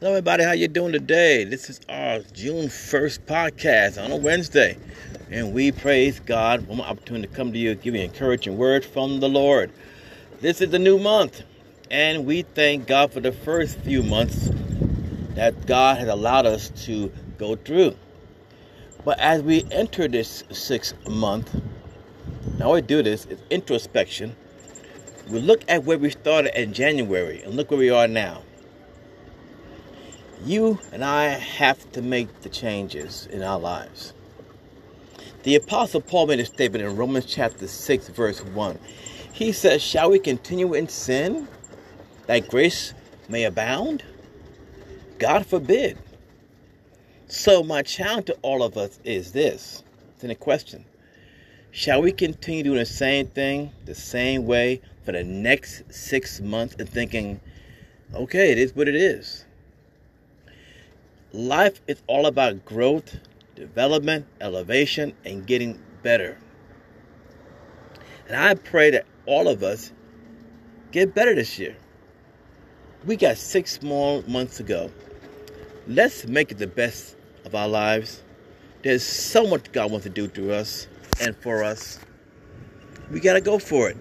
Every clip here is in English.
Hello, everybody. How you doing today? This is our June 1st podcast on a Wednesday. And we praise God for my opportunity to come to you, give you encouraging word from the Lord. This is the new month. And we thank God for the first few months that God has allowed us to go through. But as we enter this sixth month, now we do this is introspection. We look at where we started in January and look where we are now you and I have to make the changes in our lives. The Apostle Paul made a statement in Romans chapter 6, verse 1. He says, Shall we continue in sin that grace may abound? God forbid. So, my challenge to all of us is this it's in a question. Shall we continue doing the same thing the same way for the next six months and thinking, okay, it is what it is? Life is all about growth, development, elevation, and getting better. And I pray that all of us get better this year. We got six more months to go. Let's make it the best of our lives. There's so much God wants to do through us and for us. We got to go for it.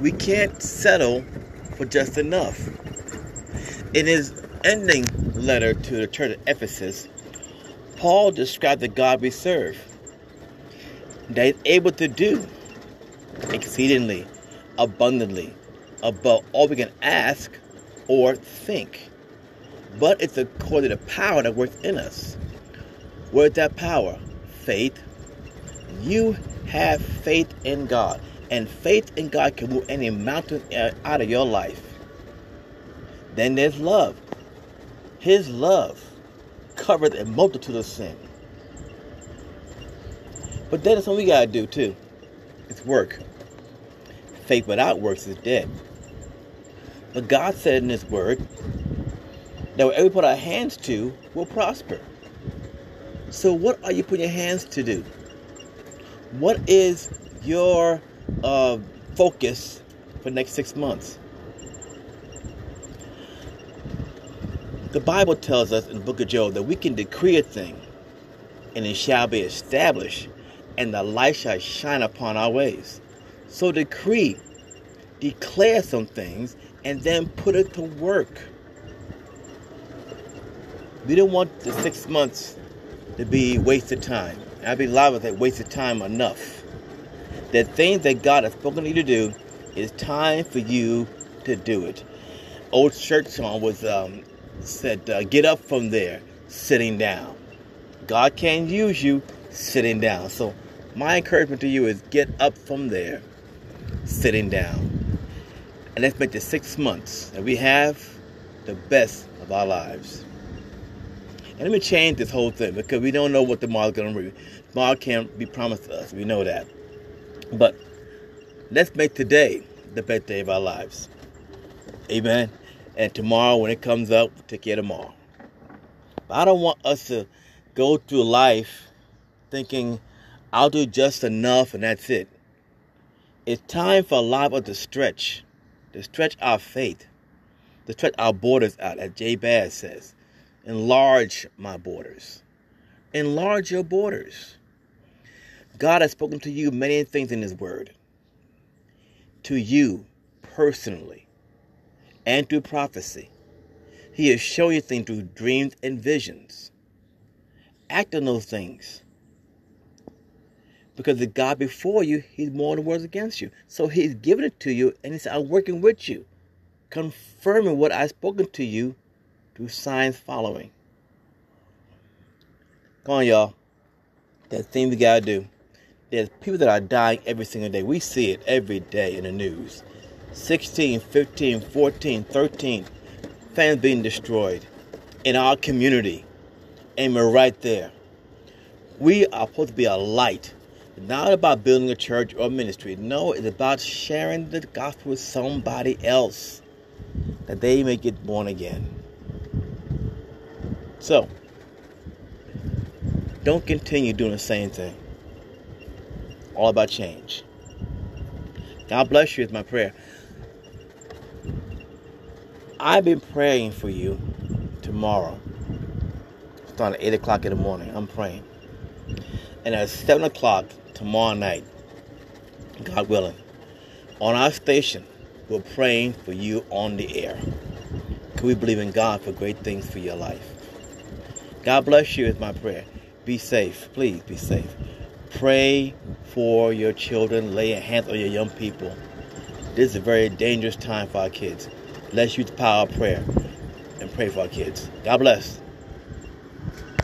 We can't settle for just enough. It is ending letter to the church of Ephesus, Paul described the God we serve that is able to do exceedingly, abundantly, above all we can ask or think. But it's according to the power that works in us. Where's that power? Faith. You have faith in God. And faith in God can move any mountain uh, out of your life. Then there's love. His love covered a multitude of sin. But that is what we gotta do too. It's work. Faith without works is dead. But God said in His Word that whatever we put our hands to will prosper. So, what are you putting your hands to do? What is your uh, focus for the next six months? The Bible tells us in the book of Job that we can decree a thing and it shall be established, and the light shall shine upon our ways. So decree, declare some things, and then put it to work. We don't want the six months to be wasted time. I be liable that wasted time enough. The things that God has spoken to you to do, it's time for you to do it. Old church song was um, said, uh, get up from there, sitting down. God can use you sitting down. So, my encouragement to you is get up from there, sitting down. And let's make the six months that we have the best of our lives. And let me change this whole thing because we don't know what tomorrow's going to be. Tomorrow can't be promised to us. We know that. But let's make today the best day of our lives. Amen. And tomorrow, when it comes up, we'll take care of tomorrow. But I don't want us to go through life thinking, I'll do just enough and that's it. It's time for a lot of to stretch, to stretch our faith, to stretch our borders out, as Jay Jabez says. Enlarge my borders. Enlarge your borders. God has spoken to you many things in His Word. To you personally and through prophecy. He has shown you things through dreams and visions. Act on those things. Because the God before you, He's more than words against you. So He's given it to you and He's I'm working with you, confirming what I've spoken to you through signs following. Come on, y'all. That thing we gotta do. There's people that are dying every single day. We see it every day in the news. 16, 15, 14, 13 fans being destroyed in our community. And we're right there. We are supposed to be a light. Not about building a church or ministry. No, it's about sharing the gospel with somebody else that they may get born again. So, don't continue doing the same thing. All about change. God bless you is my prayer. I've been praying for you tomorrow. Starting at 8 o'clock in the morning. I'm praying. And at 7 o'clock tomorrow night, God willing, on our station, we're praying for you on the air. Can we believe in God for great things for your life? God bless you is my prayer. Be safe. Please be safe. Pray for your children. Lay your hands on your young people. This is a very dangerous time for our kids. Let's use the power of prayer and pray for our kids. God bless.